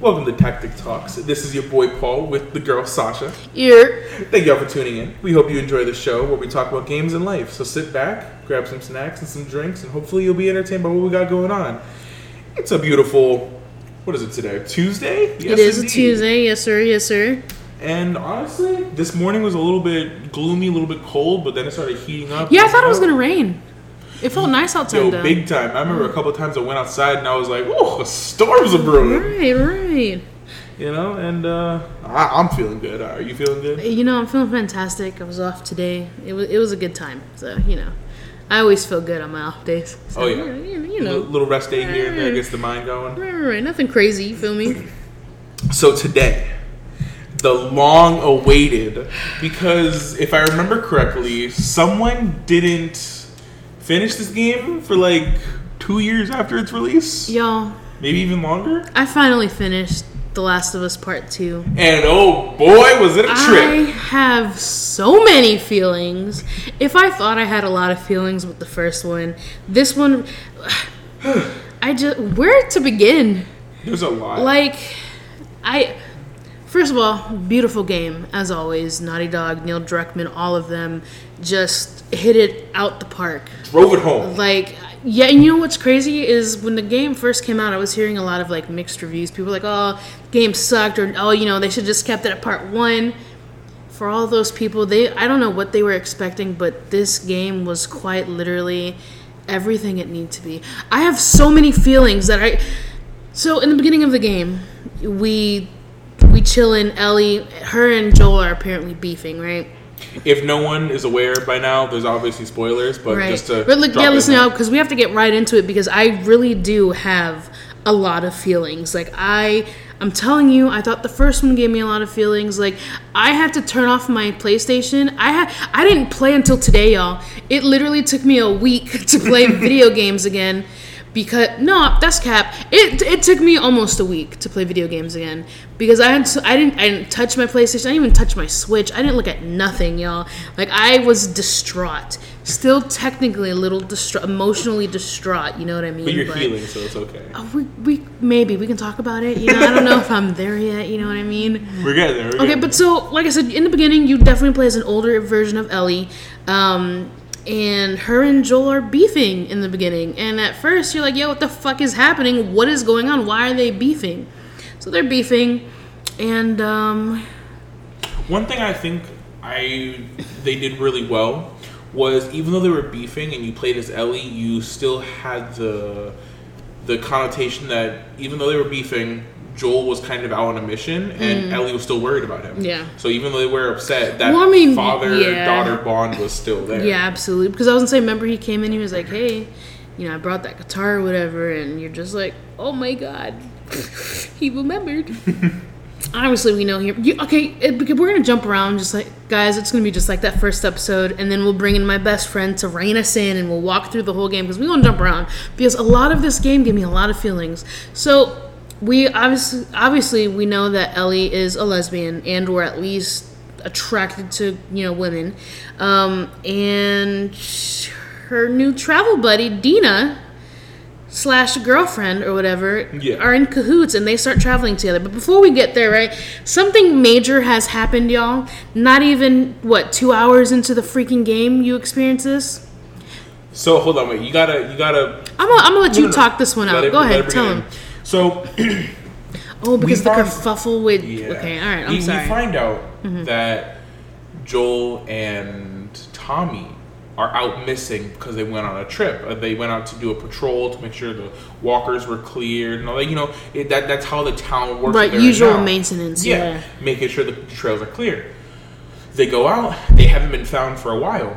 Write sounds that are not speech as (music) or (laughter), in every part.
Welcome to Tactic Talks. This is your boy Paul with the girl Sasha. Here. Thank y'all for tuning in. We hope you enjoy the show where we talk about games and life. So sit back, grab some snacks and some drinks, and hopefully you'll be entertained by what we got going on. It's a beautiful, what is it today? Tuesday? Yes, it is indeed. a Tuesday. Yes, sir. Yes, sir. And honestly, this morning was a little bit gloomy, a little bit cold, but then it started heating up. Yeah, I thought it was gonna rain. It felt nice outside. Yo, though. big time. I remember a couple times I went outside and I was like, "Oh, storms are brewing," Right, right. you know. And uh, I, I'm feeling good. Are you feeling good? You know, I'm feeling fantastic. I was off today. It was it was a good time. So you know, I always feel good on my off days. So, Oh, yeah. you know, you know, you Little, rest day here and there gets the mind going. Right, right, right. Nothing crazy. You feel me? So today, the long-awaited, because if I remember correctly, someone didn't finish this game for like two years after its release, Y'all, maybe even longer. I finally finished The Last of Us Part Two. And oh boy, was it a trip! I have so many feelings. If I thought I had a lot of feelings with the first one, this one, (sighs) I just where to begin? There's a lot. Like, I first of all, beautiful game as always. Naughty Dog, Neil Druckmann, all of them just hit it out the park. Drove it home. Like, yeah, and you know what's crazy is when the game first came out, I was hearing a lot of like mixed reviews. People were like, "Oh, game sucked," or "Oh, you know, they should just kept it at part one." For all those people, they I don't know what they were expecting, but this game was quite literally everything it needed to be. I have so many feelings that I. So in the beginning of the game, we we chill in. Ellie, her and Joel are apparently beefing, right? If no one is aware by now, there's obviously spoilers, but right. just to but look, yeah, listen out because we have to get right into it because I really do have a lot of feelings. Like I, I'm telling you, I thought the first one gave me a lot of feelings. Like I had to turn off my PlayStation. I had, I didn't play until today, y'all. It literally took me a week (laughs) to play video games again. Because no, that's cap. It it took me almost a week to play video games again because I had I didn't I didn't touch my PlayStation. I didn't even touch my Switch. I didn't look at nothing, y'all. Like I was distraught. Still technically a little distraught, emotionally distraught. You know what I mean? But you're healing, so it's okay. Uh, we, we maybe we can talk about it. You know, I don't know if I'm there yet. You know what I mean? (laughs) We're getting there. We're Okay, getting but so like I said in the beginning, you definitely play as an older version of Ellie, um, and her and Joel are beefing in the beginning. And at first, you're like, "Yo, what the fuck is happening? What is going on? Why are they beefing?" So they're beefing, and um, One thing I think I they did really well was even though they were beefing and you played as Ellie, you still had the the connotation that even though they were beefing, Joel was kind of out on a mission and Ellie was still worried about him. Mm. Yeah. So even though they were upset, that Well, I mean, father yeah. daughter bond was still there. Yeah, absolutely. Because I was gonna say, remember he came in, he was like, "Hey, you know, I brought that guitar or whatever," and you're just like, "Oh my god, (laughs) he remembered." (laughs) Obviously, we know here. You, okay, it, because we're gonna jump around, just like guys. It's gonna be just like that first episode, and then we'll bring in my best friend to rein us in, and we'll walk through the whole game because we gonna jump around because a lot of this game gave me a lot of feelings. So we obviously, obviously, we know that Ellie is a lesbian, and or at least attracted to you know women um, and her new travel buddy dina slash girlfriend or whatever Yeah. are in cahoots and they start traveling together but before we get there right something major has happened y'all not even what two hours into the freaking game you experience this So hold on, wait. You gotta, you gotta. i'm gonna, I'm gonna let no, you no, talk this one out it- go ahead tell it in. So (clears throat) oh because the found- kerfuffle with Yeah. okay all right i'm we, sorry Mm-hmm. We find out that Joel and Tommy are out missing because they went on a trip. Uh, they went out to do a patrol to make sure the walkers were cleared and all that. You know, it, that that's how the town works. Right, usual now. maintenance, Yeah, yeah. making sure the trails are clear. They go out. They haven't been found for a while.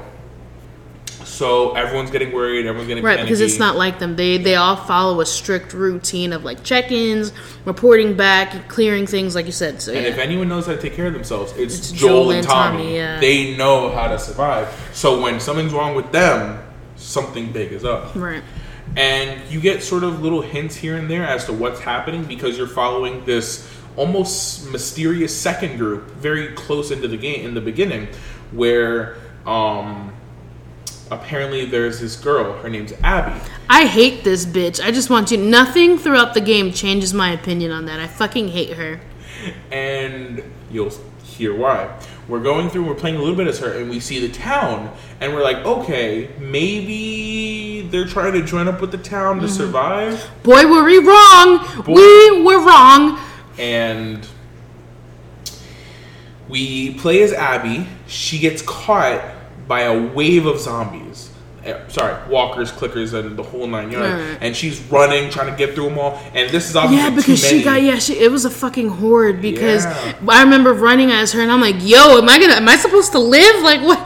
So everyone's getting worried. Everyone's getting Right, because it's not like them. They they all follow a strict routine of like check-ins, reporting back, clearing things, like you said. So And yeah. if anyone knows how to take care of themselves, it's, It's Joel, Joel and and Tommy. Tommy, yeah. They know how to survive. So when something's wrong with them, something big is up. right, And you get sort of little hints here and there as to what's happening because you're following this almost mysterious second group very close into the game in the beginning where um apparently there's this girl. Her name's Abby. I hate this bitch. I just want you. Nothing throughout the game changes my opinion on that. I fucking hate her. and you'll hear why. We're going through, we're playing a little bit as her, and we see the town, and we're like, okay, maybe they're trying to join up with the town Mm-hmm. to survive. Boy, were we wrong. Boy. We were wrong. And we play as Abby. She gets caught by a wave of zombies. Eh, Sorry, walkers, clickers, and the whole nine yards. Right. And she's running, trying to get through them all. And this is obviously Yeah, because she got yeah, she it was a fucking horde because Yeah. I remember running as her and I'm like, yo, am I gonna am I supposed to live? Like what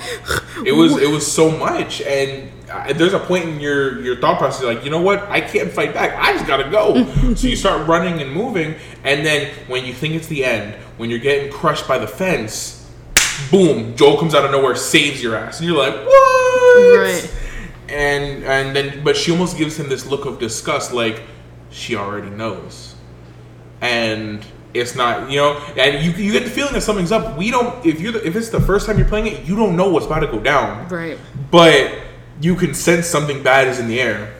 It was it was so much, and uh, there's a point in your your thought process like, you know what, I can't fight back. I just gotta go. (laughs) so you start running and moving, and then when you think it's the end, when you're getting crushed by the fence, boom, Joel comes out of nowhere, saves your ass, and you're like, what? Right. And and then, but she almost gives him this look of disgust, like she already knows, and. It's not, you know, and you, you get the feeling that something's up. We don't. If you are if it's the first time you're playing it, you don't know what's about to go down Right. but you can sense something bad is in the air.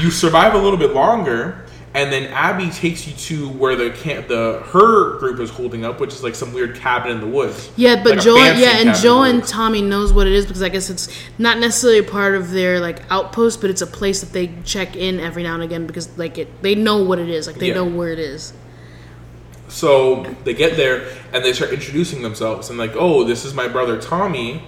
You survive a little bit longer, and then Abby takes you to where the camp, the her group is holding up, which is like some weird cabin in the woods. Yeah, but Like Joe, yeah, and Joe and. Tommy knows what it is because I guess it's not necessarily a part of their like outpost, but it's a place that they check in every now and again because like it, they know what it is, like they Yeah. know where it is. So they get there and they start introducing themselves and like, oh, this is my brother Tommy,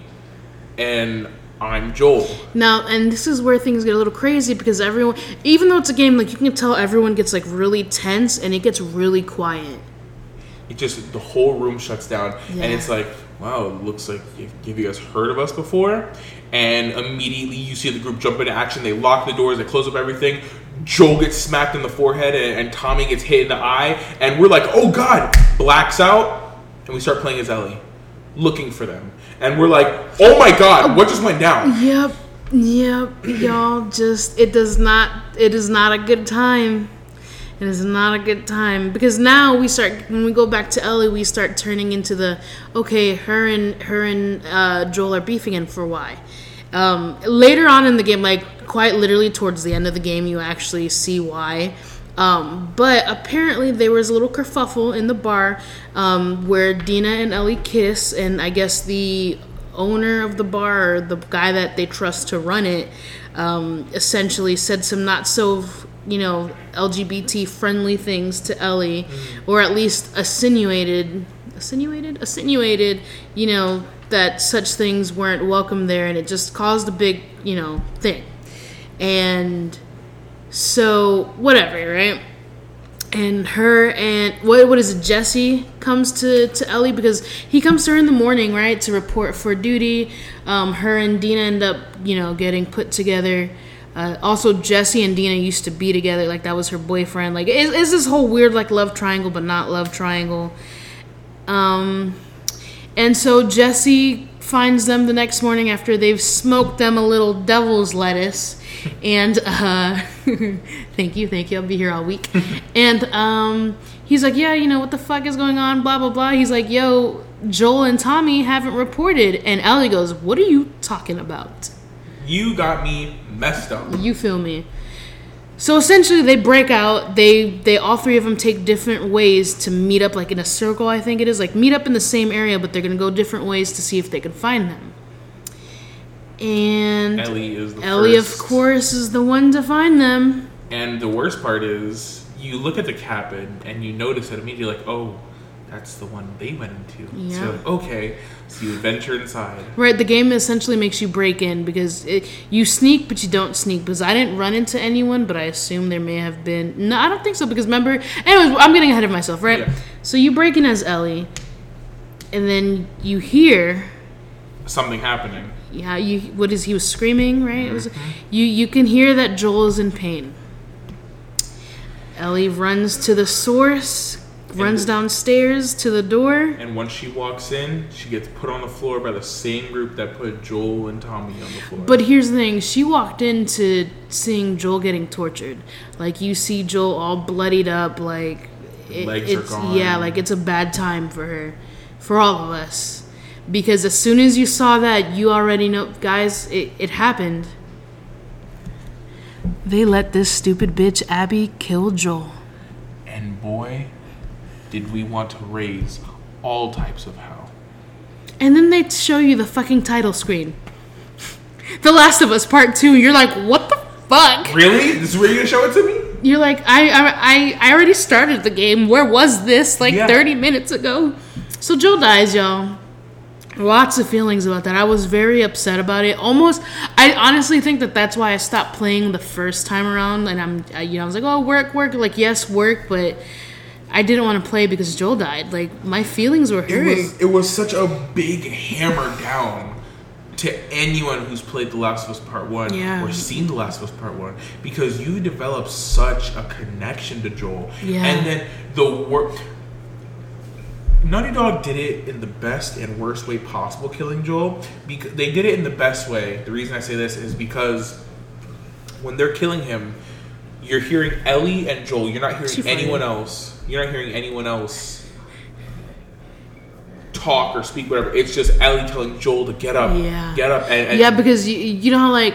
and I'm Joel. Now, and this is where things get a little crazy because everyone, even though it's a game, like you can tell everyone gets like really tense and it gets really quiet. It just the whole room shuts down, Yeah. and it's like, wow, it looks like have you guys heard of us before? And immediately you see the group jump into action. They lock the doors, they close up everything. Joel gets smacked in the forehead, and, and Tommy gets hit in the eye, and we're like, oh god! Blacks out, and we start playing as Ellie, looking for them, and we're like, oh my god, what just went down? Yep, yep, y'all. Just it does not. It is not a good time. It is not a good time because now we start when we go back to Ellie, we start turning into the okay. Her and her and uh, Joel are beefing, and for why? Um, later on in the game, like quite literally towards the end of the game, you actually see why. Um, but apparently there was a little kerfuffle in the bar um, where Dina and Ellie kiss, and I guess the owner of the bar, the guy that they trust to run it, um, essentially said some not so, you know, LGBT friendly things to Ellie, or at least insinuated, insinuated, insinuated, you know, that such things weren't welcome there, and it just caused a big, you know, thing. And so, whatever, right? and her and what what is it jesse comes to to ellie? Because he comes to her in the morning right to report for duty. Um, her and dina end up you know getting put together. Uh, also jesse and dina used to be together. Like that was her boyfriend. Like it's, it's this whole weird like love triangle but not love triangle. Um and so jesse finds them the next morning after they've smoked them a little devil's lettuce. And uh (laughs) thank you thank you. I'll be here all week. (laughs) And um he's like yeah you know what the fuck is going on? Blah blah blah. He's like yo joel and tommy haven't reported. And ellie goes what are you talking about? You got me messed up. you feel me so essentially they break out. They they all three of them take different ways to meet up like in a circle i think it is like meet up in the same area but they're gonna go different ways to see if they can find them. And Ellie is the ellie of course is the one to find them. And the worst part is, you look at the cabin and you notice it immediately, like, oh, that's the one they went into. Yeah. you're okay, so you venture inside. Right, the game essentially makes you break in because it, you sneak, but you don't sneak. Because I didn't run into anyone, but I assume there may have been. No, I don't think so. Because remember, anyways, I'm getting ahead of myself, right? Yeah. So you break in as Ellie, and then you hear, Something happening. yeah, you what is he was screaming, right? It was, mm-hmm. you you can hear that Joel is in pain. Ellie runs to the source, runs the- downstairs to the door. And once she walks in, she gets put on the floor by the same group that put Joel and Tommy on the floor. But here's the thing: she walked into seeing Joel getting tortured. Like you see Joel all bloodied up, like it- Legs are gone. yeah, like it's a bad time for her, for all of us. because as soon as you saw that, you already know, guys, it, it happened. They let this stupid bitch Abby kill Joel. And boy, did we want to raise all types of hell. And then they show you the fucking title screen. The Last of Us Part 2. You're like, what the fuck? Really? This is where you're gonna show it to me? You're like, I, I, I- I already started the game. Where was this? Like Yeah. 30 minutes ago. So Joel dies, y'all. Lots of feelings about that. I was very upset about it. Almost, I honestly think that that's why I stopped playing the first time around. And I'm, I, you know, I was like, oh, work, work. Like, yes, work, but I didn't want to play because Joel died. Like, my feelings were It hurt. was it was such a big hammer down to anyone who's played The Last of Us Part One Yeah. or seen The Last of Us Part One because you develop such a connection to Joel. Yeah. And then the work Naughty Dog did it in the best and worst way possible, killing Joel. Because they did it in the best way. The reason I say this is because when they're killing him, you're hearing Ellie and Joel. You're not hearing anyone else. You're not hearing anyone else talk or speak, whatever. It's just Ellie telling Joel to get up, Yeah. get up, and, and yeah, because you, you know how like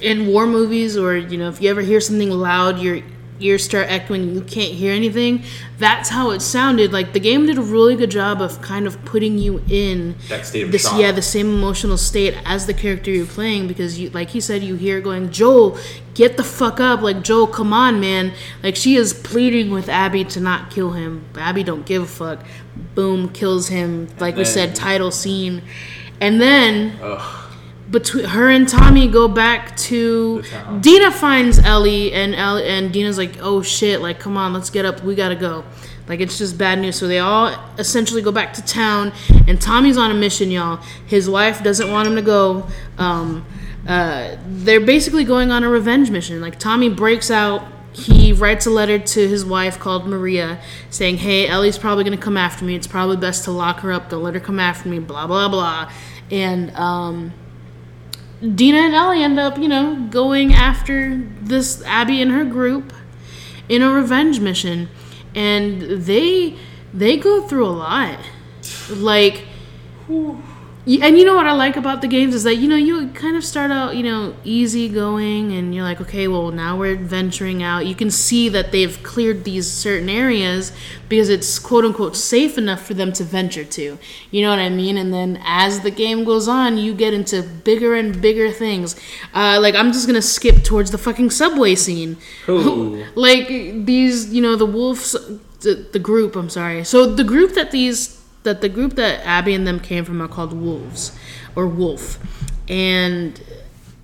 in war movies or you know if you ever hear something loud, your ears start echoing, you can't hear anything. That's how it sounded. Like the game did a really good job of kind of putting you in that state of this shock. yeah the same emotional state as the character you're playing because you like he said you hear going Joel get the fuck up like Joel come on man like she is pleading with Abby to not kill him Abby don't give a fuck boom kills him like we said title scene and then Ugh. Between her and Tommy go back to Dina finds Ellie and Ellie, and Dina's like, "Oh shit! Like, come on, let's get up. We gotta go." Like it's just bad news. So they all essentially go back to town, and Tommy's on a mission, y'all. His wife doesn't want him to go. Um, uh, they're basically going on a revenge mission. Like Tommy breaks out. He writes a letter to his wife called Maria, saying, "Hey, Ellie's probably gonna come after me. It's probably best to lock her up. Don't let her come after me." Blah blah blah. And um, Dina and Ellie end up, you know, going after this Abby and her group in a revenge mission, and they they go through a lot. Like, and you know what I like about the games is that you know you kind of start out you know easy going, and you're like, okay, well now we're venturing out. You can see that they've cleared these certain areas because it's quote unquote safe enough for them to venture to. You know what I mean? And then as the game goes on, you get into bigger and bigger things. Uh, like I'm just gonna skip towards the fucking subway scene. (laughs) Like these, you know, the wolves, the, the group. I'm sorry. So the group that these that the group that Abby and them came from are called wolves or wolf, and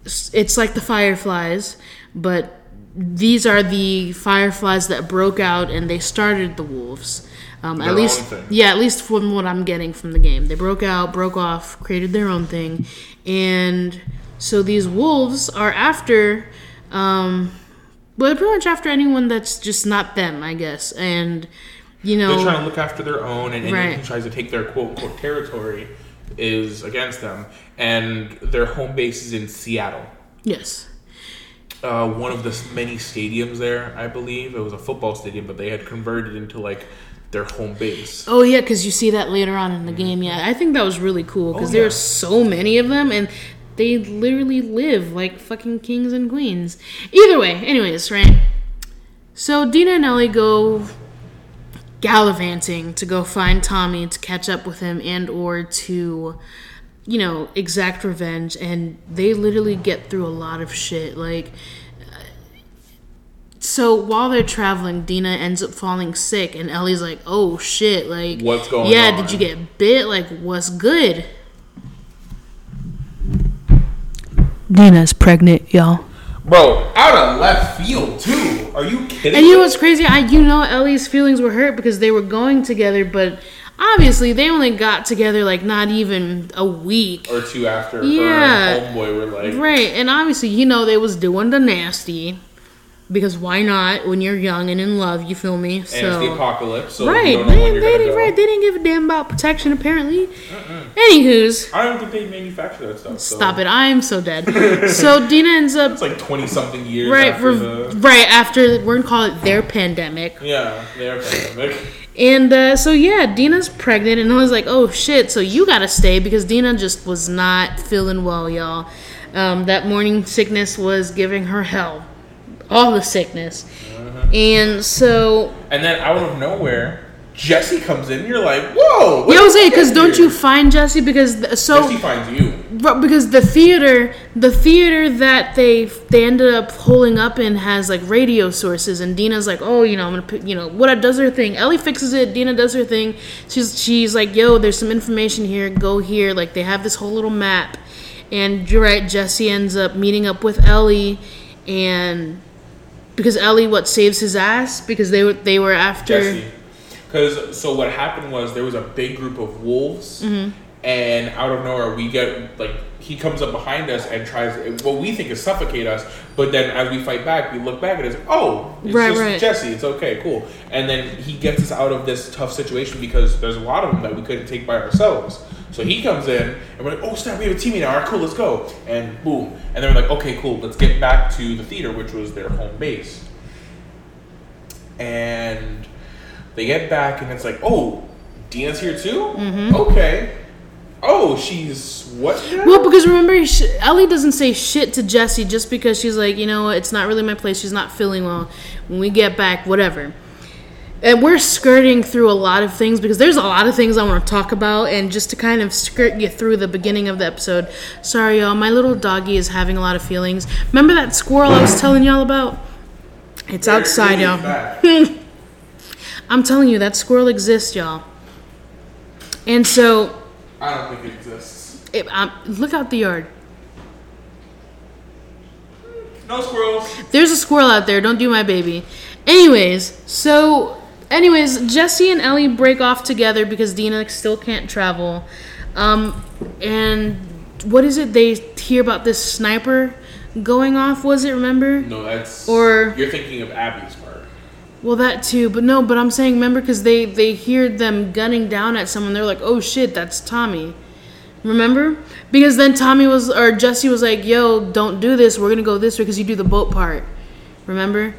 it's like the fireflies, but these are the fireflies that broke out and they started the wolves. Um, at least, yeah, at least from what I'm getting from the game, they broke out, broke off, created their own thing, and so these wolves are after, um, well, pretty much after anyone that's just not them, I guess, and you know, They're trying to look after their own, and anyone Right. who tries to take their quote unquote territory is against them. And their home base is in Seattle. yes, Uh, one of the many stadiums there, I believe. It was a football stadium, but they had converted into like their home base. Oh yeah, because you see that later on in the game. Yeah, I think that was really cool because Oh, there yeah. are so many of them, and they literally live like fucking kings and queens. Either way, anyways, right? So Dina and Ellie go gallivanting to go find Tommy to catch up with him and or to you know exact revenge and they literally get through a lot of shit like uh, so while they're traveling, Dina ends up falling sick, and Ellie's like, "Oh shit! Like, What's going yeah, on?" did you get bit? Like, what's good?" Dina's pregnant, y'all. Bro, out of left field too. Are you kidding? And you know what's crazy? I you know Ellie's feelings were hurt because they were going together, but obviously they only got together like not even a week. or two after Yeah. her homeboy were like, Right, and obviously, you know, they was doing the nasty because why not when you're young and in love? You feel me? and it's the apocalypse, so right, you don't know they, they, didn't- go. right, they didn't give a damn about protection apparently. Anywho's, I don't think they manufacture that stuff. So stop it! I am so dead. (laughs) so Dina ends up It's like twenty something years right, after the right after we're gonna call it their pandemic, yeah their pandemic. (laughs) And uh, so yeah, Dina's pregnant, and I was like, "Oh shit!" So you gotta stay because Dina just was not feeling well, y'all. Um, that morning sickness was giving her hell, all the sickness, and so And then out of nowhere, Jesse comes in. You're like, whoa! yeah, I was what saying because don't you find Jesse because th- so Jesse finds you. But because the theater, the theater that they they ended up holding up in has like radio sources, and Dina's like, oh, you know, I'm gonna, put, you know, what does her thing. Ellie fixes it. Dina does her thing. She's she's like, yo, there's some information here. Go here. Like they have this whole little map, and you're right. Jesse ends up meeting up with Ellie, and because Ellie what saves his ass because they were they were after. Jesse. Because so what happened was there was a big group of wolves, Mm-hmm. and out of nowhere we get like he comes up behind us and tries what we think is suffocate us. But then as we fight back, we look back and it's oh, it's Right, just right. Jesse. It's okay, cool. And then he gets us out of this tough situation because there's a lot of them that we couldn't take by ourselves. So he comes in and we're like, oh snap, we have a teammate now. All right, cool, let's go. And boom. And then we're like, okay, cool, let's get back to the theater, which was their home base. And they get back and it's like, oh, Dina's here too? Mm-hmm. Okay. Oh, she's what? now? Well, because remember, sh- Ellie doesn't say shit to Jesse just because she's like, you know, it's not really my place. She's not feeling well. When we get back, whatever. And we're skirting through a lot of things because there's a lot of things I want to talk about. And just to kind of skirt you through the beginning of the episode, sorry, y'all, my little doggy is having a lot of feelings. Remember that squirrel I was telling y'all about? It's outside, y'all. it is back. (laughs) I'm telling you, that squirrel exists, y'all. And so, I don't think it exists. it, um, look out the yard. No squirrels. There's a squirrel out there. Don't do my baby. Anyways, so anyways, Jesse and Ellie break off together because Dina still can't travel. Um, and what is it? They hear about this sniper going off. Was it? Remember? No, that's Or- you're thinking of Abby's part. Well, that too. But no. But I'm saying remember because they they hear them gunning down at someone. They're like, oh shit, that's Tommy. Remember? Because then Tommy was or Jesse was like, yo, don't do this. We're gonna go this way because you do the boat part. Remember?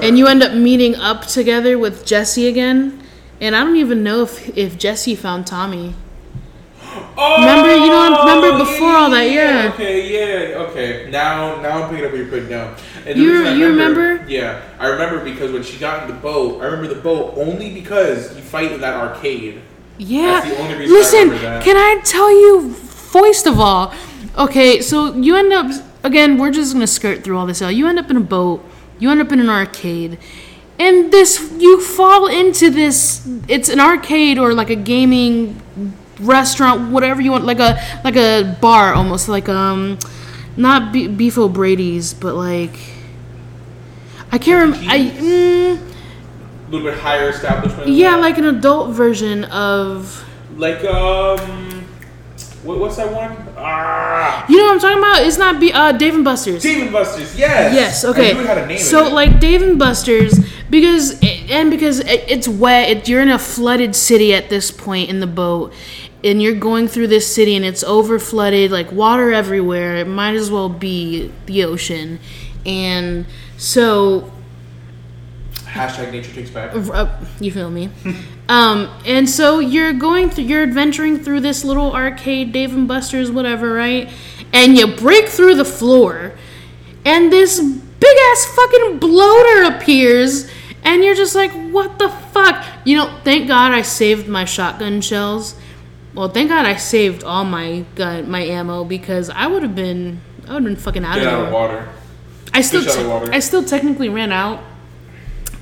And you end up meeting up together with Jesse again. And I don't even know if if Jesse found Tommy. Oh, Remember, you know, oh, remember before all that, yeah. Okay, yeah, okay. Now, now I'm picking up what you're putting down. And You- you remember? Yeah, I remember because when she got in the boat, I remember the boat only because you fight in that arcade. Yeah. That's the only reason I Listen, remember that. can I tell you, first of all, okay, so you end up, again, we're just gonna skirt through all this out. You end up in a boat, you end up in an arcade, and this, you fall into this, it's an arcade or like a gaming restaurant, whatever you want, like a, like a bar almost, like, um, not Be- Beef O'Brady's, but like, I can't remember, I, mm, A little bit higher establishment. yeah, like an adult version of, like um, what, what's that one? Ah, You know what I'm talking about? It's not be uh Dave and Buster's. Dave and Buster's. Yes. Yes, I okay. knew it had a name. so like Dave and Buster's because and because it's wet. It, you're in a flooded city at this point in the boat, and you're going through this city and it's over flooded, like water everywhere. It might as well be the ocean, and so hashtag nature takes back. uh, you feel me (laughs) um and so you're going through you're adventuring through this little arcade dave and buster's whatever right and you break through the floor and this big ass fucking bloater appears and you're just like what the fuck you know thank god i saved my shotgun shells well thank god i saved all my gun my ammo because i would have been i would have been fucking out Get of out there of water. I still, Fish out of water. I still technically ran out,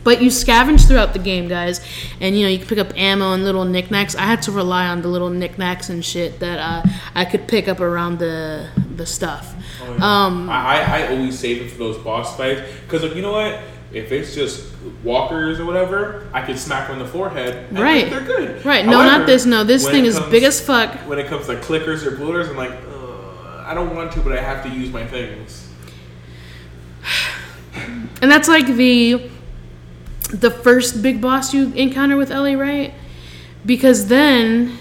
but you scavenge throughout the game, guys, and you know you can pick up ammo and little knickknacks. I had to rely on the little knickknacks and shit that uh, I could pick up around the the stuff. Um, I, I always save it for those boss fights because like you know what. If it's just walkers or whatever, I could smack them in the forehead. And Right. They're good. Right, no, not this, no, this thing is comes- big as fuck. When it comes to clickers or bloaters, I'm like, Ugh, I don't want to, but I have to use my things. (sighs) and that's like the the first big boss you encounter with Ellie, right? Because then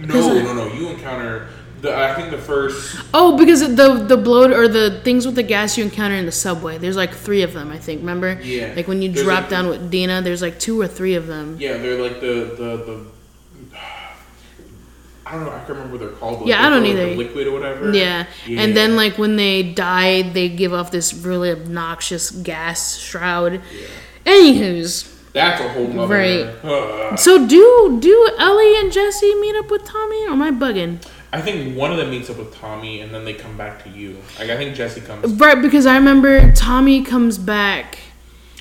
No, no, no. You encounter The, I think the first. Oh, because the the bloat or the things with the gas you encounter in the subway. There's like three of them, I think. Remember? Yeah. Like when you There's drop like- down with Dina, there's like two or three of them. Yeah, they're like the the the. I don't know. I can't remember what they're called. but Yeah, like I don't the- either. The liquid or whatever. Yeah. Yeah. And then like when they die, they give off this really obnoxious gas shroud. Anywho's. That's a whole nother. Right. (sighs) So do do Ellie and Jesse meet up with Tommy or am I bugging? I think one of them meets up with Tommy, and then they come back to you. Like I think Jesse comes Right, because I remember Tommy comes back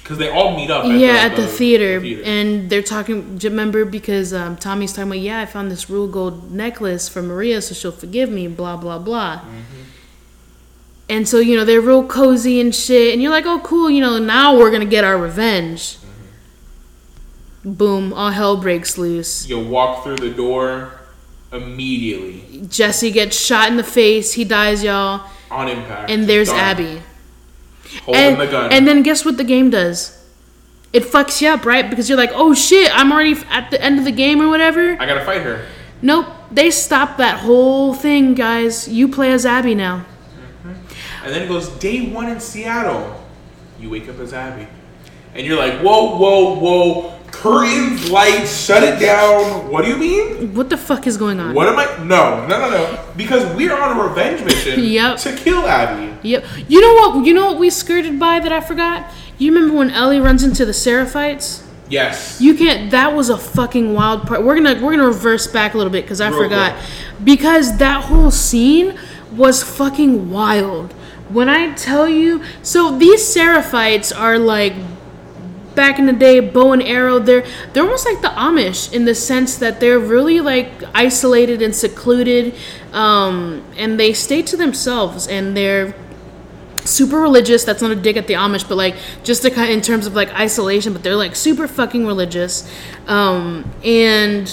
because they all meet up. At yeah, the, at the, the theater, theater. and they're talking. Remember, because um, Tommy's talking about, yeah, I found this real gold necklace for Maria, so she'll forgive me. Blah blah blah. Mm-hmm. And so you know they're real cozy and shit, and you're like, oh cool, you know now we're gonna get our revenge. Mm-hmm. Boom! All hell breaks loose. you walk through the door immediately Jesse gets shot in the face. He dies, y'all. on impact. And there's. Abby. Holding and, the gun. and then guess what the game does? It fucks you up, right? Because you're like, oh shit, I'm already at the end of the game or whatever. I gotta fight her. Nope, they stop that whole thing, guys. You play as Abby now. Mm-hmm. And then it goes day one in Seattle. You wake up as Abby. And you're like, whoa, whoa, whoa. Curtains, lights, shut it down. What do you mean? What the fuck is going on? What am I? No, no, no, no. Because we're on a revenge mission (laughs) Yep. to kill Abby. Yep. You know what? You know what we skirted by that I forgot. You remember when Ellie runs into the Seraphites? Yes. You can't. That was a fucking wild part. We're gonna we're gonna reverse back a little bit because I Real forgot. quick. Because that whole scene was fucking wild. When I tell you, so these Seraphites are like back in the day, bow and arrow. They're they're almost like the Amish in the sense that they're really like isolated and secluded, um, and they stay to themselves and they're super religious. That's not a dig at the Amish, but like just to kind in terms of like isolation. But they're like super fucking religious, um, and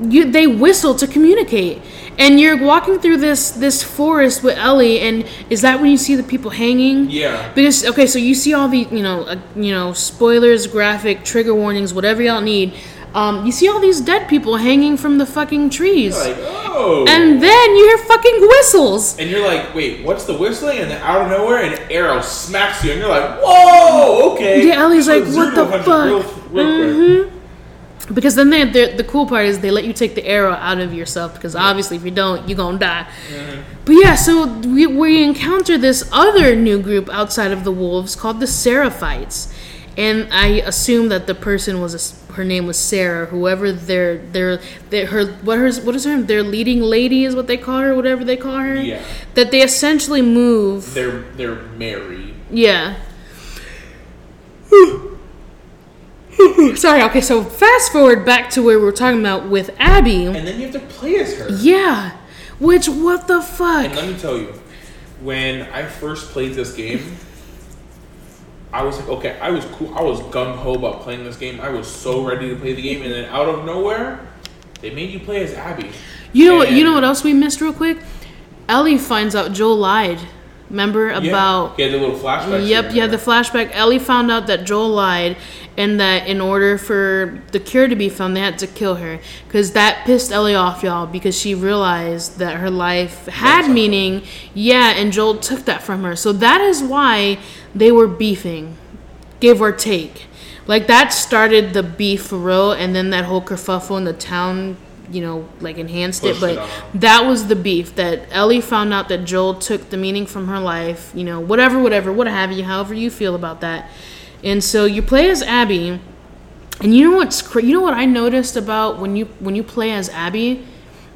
you they whistle to communicate. And you're walking through this this forest with Ellie, and is that when you see the people hanging? Yeah. Because okay, so you see all the you know uh, you know spoilers, graphic, trigger warnings, whatever y'all need. Um, you see all these dead people hanging from the fucking trees, Like, oh. and then you hear fucking whistles. And you're like, wait, what's the whistling? And then out of nowhere, an arrow smacks you, and you're like, whoa, okay. Yeah, Ellie's So like, what the fuck? Real, real quick. Because then they, they're- the cool part is they let you take the arrow out of yourself because obviously if you don't, you're gonna die. Mm-hmm. But yeah, so we, we encounter this other new group outside of the wolves called the Seraphites, and I assume that the person was a her name was Sarah. Whoever their their their her what her what is her name? their leading lady is what they call her, whatever they call her. Yeah. That they essentially move. They're they're married. Yeah. (sighs) (sighs) (laughs) Sorry, okay, so fast forward back to where we were talking about with Abby. And then you have to play as her. Yeah. Which, what the fuck? And let me tell you, when I first played this game, I was like, okay, I was cool. I was gung ho about playing this game. I was so ready to play the game, and then out of nowhere, they made you play as Abby. You know what? You know what else we missed real quick? Ellie finds out Joel lied. Remember Yeah. about? He had the little flashback. Yep, yeah, the flashback. Ellie found out that Joel lied, and that in order for the cure to be found, they had to kill her. Because that pissed Ellie off, y'all, because she realized that her life had meaning. Yeah, and Joel took that from her. So that is why they were beefing, give or take. Like that started the beef for real, and then that whole kerfuffle in the town, you know, like enhanced it. But it that was the beef that Ellie found out that Joel took the meaning from her life, you know, whatever, whatever, what have you, however you feel about that. And so you play as Abby, and you know what's cra- you know what I noticed about when you when you play as Abby,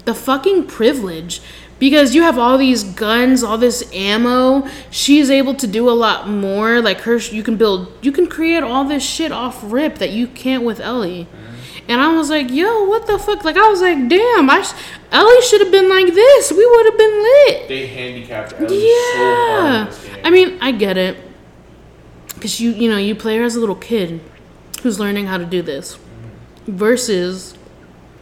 the fucking privilege. Because you have all these guns, all this ammo, she's able to do a lot more. Like her, you can build, you can create all this shit off rip that you can't with Ellie. And I was like, yo, what the fuck? Like, I was like, damn, I sh- Ellie should have been like this. We would have been lit. They handicapped Ellie so Yeah. game. I mean, I get it. Because you, you know, you play her as a little kid who's learning how to do this versus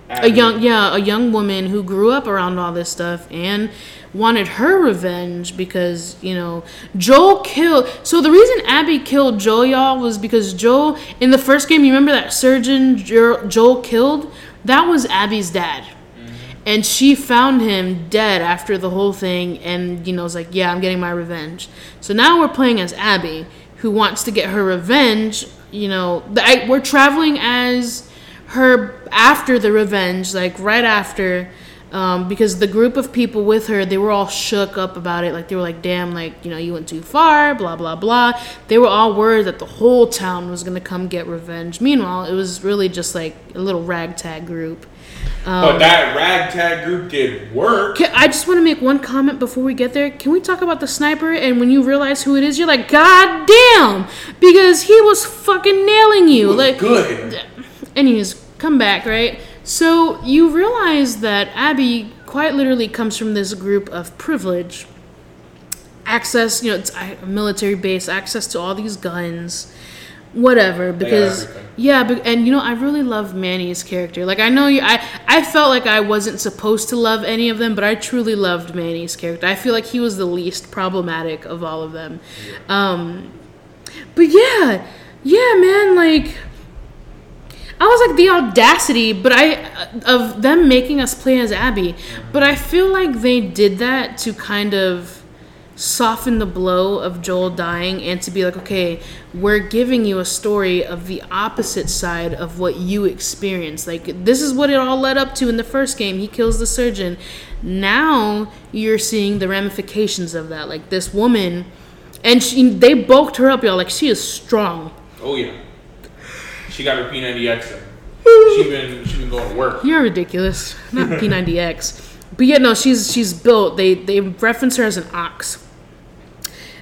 a young yeah a young woman who grew up around all this stuff and wanted her revenge because you know joel killed so the reason abby killed joel y'all was because joel in the first game you remember that surgeon Jo- joel killed? That was abby's dad. Mm-hmm. And she found him dead after the whole thing, and you know was like, yeah, I'm getting my revenge. So now we're playing as Abby, who wants to get her revenge. You know, the, I, we're traveling as her after the revenge, like right after. Um, because the group of people with her, they were all shook up about it. Like they were like, "Damn, like you know, you went too far." Blah blah blah. They were all worried that the whole town was gonna come get revenge. Meanwhile, it was really just like a little ragtag group. Um, but that ragtag group did work. Can, I just want to make one comment before we get there. Can we talk about the sniper? And when you realize who it is, you're like, God damn! Because he was fucking nailing you. Like, Good. anyways, come back, right? So you realize that Abby quite literally comes from this group of privilege. Access, you know, it's a military base, access to all these guns, whatever. Because yeah, but, and you know, I really love Manny's character. Like I know you, I I felt like I wasn't supposed to love any of them, but I truly loved Manny's character. I feel like he was the least problematic of all of them. Um, but yeah, yeah, man, like. I was like the audacity, but I of them making us play as Abby, but I feel like they did that to kind of soften the blow of Joel dying and to be like, okay, we're giving you a story of the opposite side of what you experienced. Like this is what it all led up to in the first game. He kills the surgeon. Now you're seeing the ramifications of that. Like this woman, and she, they bulked her up, y'all. Like she is strong. Oh yeah. She got her P90X. in. She been she been going to work. You're ridiculous. Not P90X. But yeah, no, she's she's built. They they reference her as an ox.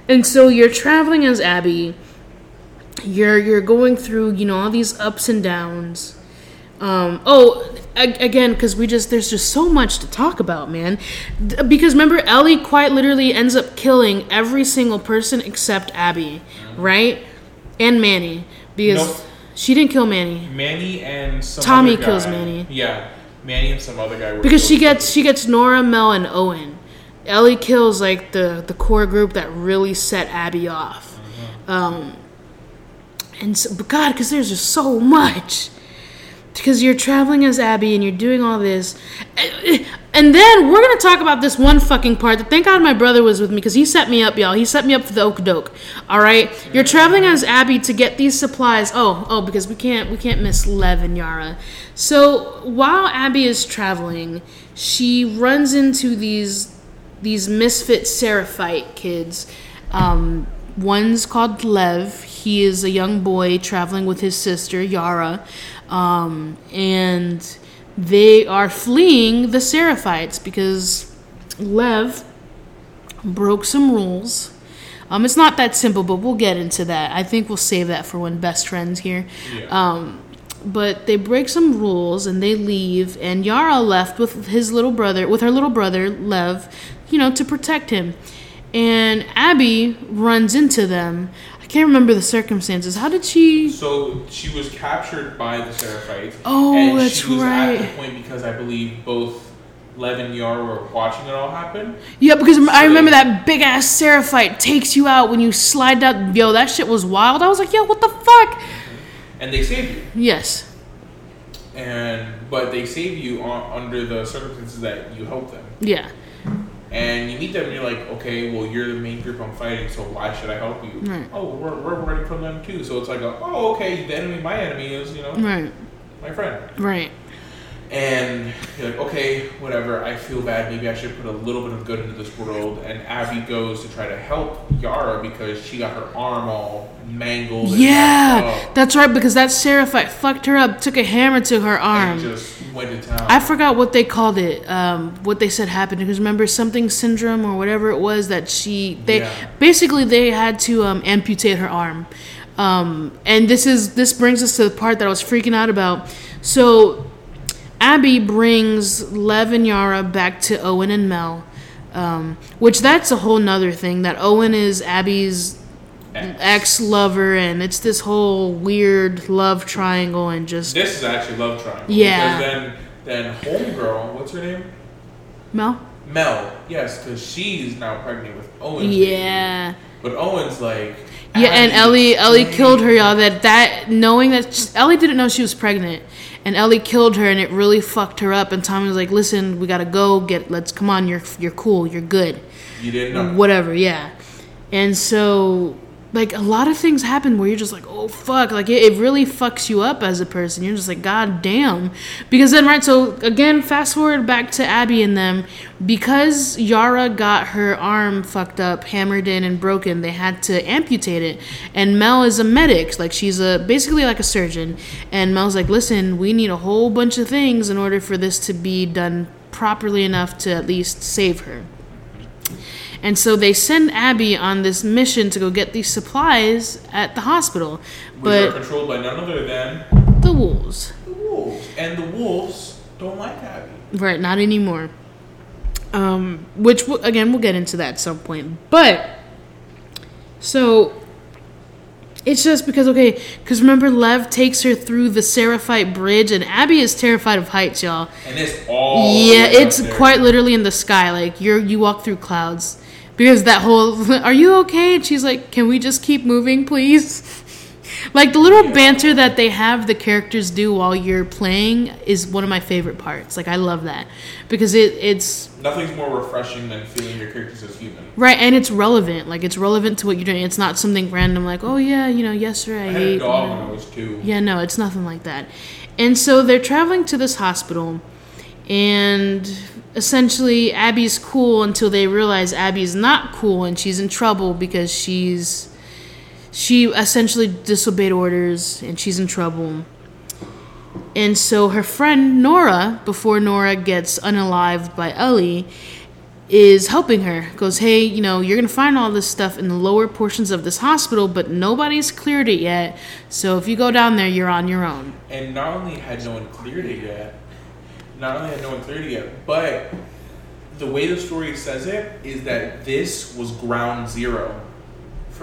And so you're traveling as Abby. You're you're going through, you know, all these ups and downs. Um, oh, again, because we just there's just so much to talk about, man. D- Because remember, Ellie quite literally ends up killing every single person except Abby, right? And Manny, because Nope. she didn't kill Manny. Manny and some Tommy other guy. kills Manny. Yeah, Manny and some other guy. Were because she gets she gets Nora, Mel, and Owen. Ellie kills like the the core group that really set Abby off. Uh-huh. Um, and so, but God, because there's just so much. Because you're traveling as Abby and you're doing all this, eh, eh, and then we're gonna talk about this one fucking part. That thank God my brother was with me because he set me up, y'all. He set me up for the oak doke. All right, you're traveling as Abby to get these supplies. Oh, oh, because we can't we can't miss Lev and Yara. So while Abby is traveling, she runs into these these misfit Seraphite kids. Um, one's called Lev. He is a young boy traveling with his sister Yara, um, and they are fleeing the Seraphites because Lev broke some rules. Um, it's not that simple, but we'll get into that. I think we'll save that for when best friends here. Yeah. Um, but they break some rules and they leave, and Yara left with his little brother, with her little brother Lev, you know, to protect him. And Abby runs into them. I can't remember the circumstances. How did she? So she was captured by the Seraphites. Oh, and that's she was At the point because I believe both Lev and Yar were watching it all happen. Yeah, because I So- remember that big ass Seraphite takes you out when you slide down. Yo, that shit was wild. I was like, yo, what the fuck? And they save you. Yes. And but they save you on, under the circumstances that you help them. Yeah. And you meet them, and you're like, okay, well, you're the main group I'm fighting, so why should I help you? Right. Oh, we're, we're running from them too. So it's like, a, oh, okay, the enemy, my enemy is, you know, Right. my friend. Right. And you're like, okay, whatever. I feel bad. Maybe I should put a little bit of good into this world. And Abby goes to try to help Yara because she got her arm all mangled. Yeah, that's right. Because that Seraphite fucked her up, took a hammer to her and arm. just went to town. I forgot what they called it. Um, what they said happened because remember something syndrome or whatever it was that she they Yeah. basically they had to um, amputate her arm. Um, and this is this brings us to the part that I was freaking out about. So Abby brings Lev and Yara back to Owen and Mel, um, which that's a whole nother thing. That Owen is Abby's ex lover, and it's this whole weird love triangle, and just This is actually love triangle. Yeah. Because then, then homegirl, what's her name? Mel. Mel. Yes, because she's now pregnant with baby. Yeah. But Owen's like, Yeah, and Ellie Ellie killed her, y'all. That that knowing that Ellie didn't know she was pregnant, and Ellie killed her, and it really fucked her up. And Tommy was like, "Listen, we gotta go. Get let's come on. You're you're cool. You're good. You didn't know. Whatever. Yeah." And so, like a lot of things happen where you're just like, "Oh fuck!" Like it, it really fucks you up as a person. You're just like, "God damn!" Because then, right? So again, fast forward back to Abby and them. Because Yara got her arm fucked up, hammered in, and broken, they had to amputate it. And Mel is a medic, like she's a basically like a surgeon. And Mel's like, "Listen, we need a whole bunch of things in order for this to be done properly enough to at least save her." And so they send Abby on this mission to go get these supplies at the hospital. Which are But controlled by none other than the wolves. the wolves. And the wolves don't like Abby. Right, not anymore. Um, which again, we'll get into that at some point. But so it's just because okay, because remember Lev takes her through the Seraphite bridge, and Abby is terrified of heights, y'all. And it's all yeah, it's quite literally in the sky. Like you're you walk through clouds because that whole "Are you okay?" And she's like, "Can we just keep moving, please?" (laughs) Like the little banter that they have the characters do while you're playing is one of my favorite parts. Like I love that because it it's Nothing's more refreshing than feeling your characters as human. right and it's relevant. Like it's relevant to what you're doing. It's not something random like, "Oh yeah, you know, yesterday I, I had a ate." dog when I was two. Yeah, no, it's nothing like that. And so they're traveling to this hospital, and essentially Abby's cool until they realize Abby's not cool and she's in trouble because she's she essentially disobeyed orders and she's in trouble. And so her friend Nora, before Nora gets unalived by Ellie, is helping her. Goes, hey, you know, you're gonna find all this stuff in the lower portions of this hospital, but nobody's cleared it yet. So if you go down there, you're on your own. And not only had no one cleared it yet, not only had no one cleared it yet, but the way the story says it is that this was ground zero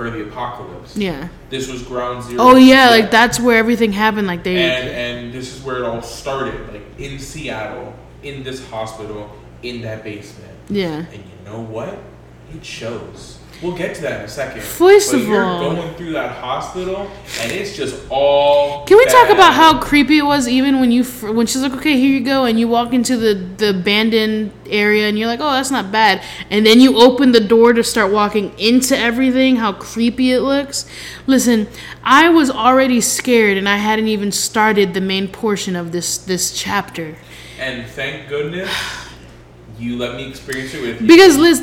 for the apocalypse. Yeah. This was ground zero. Oh yeah, like that's where everything happened. Like they. And and this is where it all started, like in Seattle, in this hospital, in that basement. yeah. And you know what? It shows. We'll get to that in a second. First but of you're all- going through that hospital, and it's just all. Can we talk about how creepy it was even when you when she's like, okay, here you go, and you walk into the the abandoned area, and you're like, oh, that's not bad, and then you open the door to start walking into everything, how creepy it looks. Listen, I was already scared, and I hadn't even started the main portion of this this chapter And thank goodness you let me experience it with you. because Liz.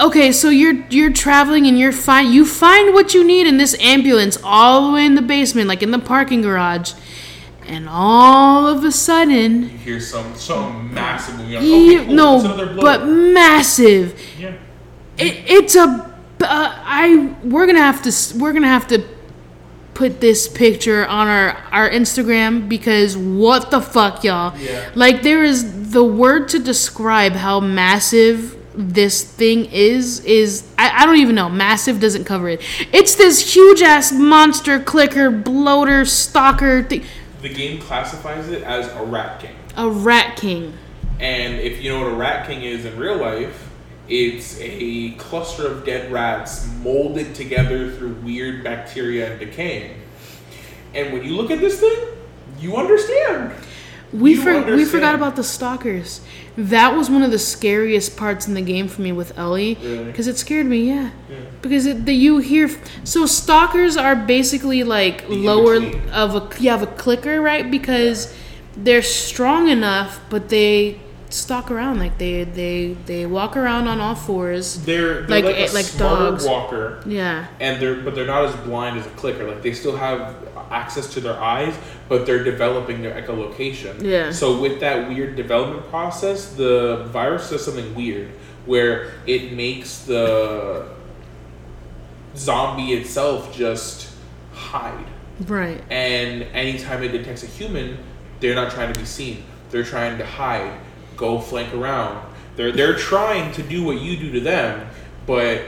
Okay, so you're you're traveling and you're fine. You find what you need in this ambulance all the way in the basement, like in the parking garage, and all of a sudden, You hear some some massive. Like, okay, no, it's another blow. but massive. yeah. It, it's a. Uh, I we're gonna have to we're gonna have to put this picture on our our Instagram because what the fuck, y'all? Yeah. Like there is the word to describe how massive this thing is is I, I don't even know. Massive doesn't cover it. It's this huge ass monster clicker bloater stalker thing. The game classifies it as a rat king. A rat king. And if you know what a rat king is in real life, it's a cluster of dead rats molded together through weird bacteria and decaying. And when you look at this thing, you understand. We for, we forgot about the stalkers. That was one of the scariest parts in the game for me with Ellie Really? because it scared me. Yeah, Yeah. because it, the, you hear so stalkers are basically like The lower of a you have a clicker right because they're strong enough, but they stalk around like they they they walk around on all fours. They're, they're Like- like, a like dogs. walker, Yeah, and they're but they're not as blind as a clicker. Like they still have access to their eyes, but they're developing their echolocation. Yeah. So with that weird development process, the virus does something weird where it makes the zombie itself just hide. right. And anytime it detects a human, they're not trying to be seen. They're trying to hide, go flank around. They're they're trying to do what you do to them, but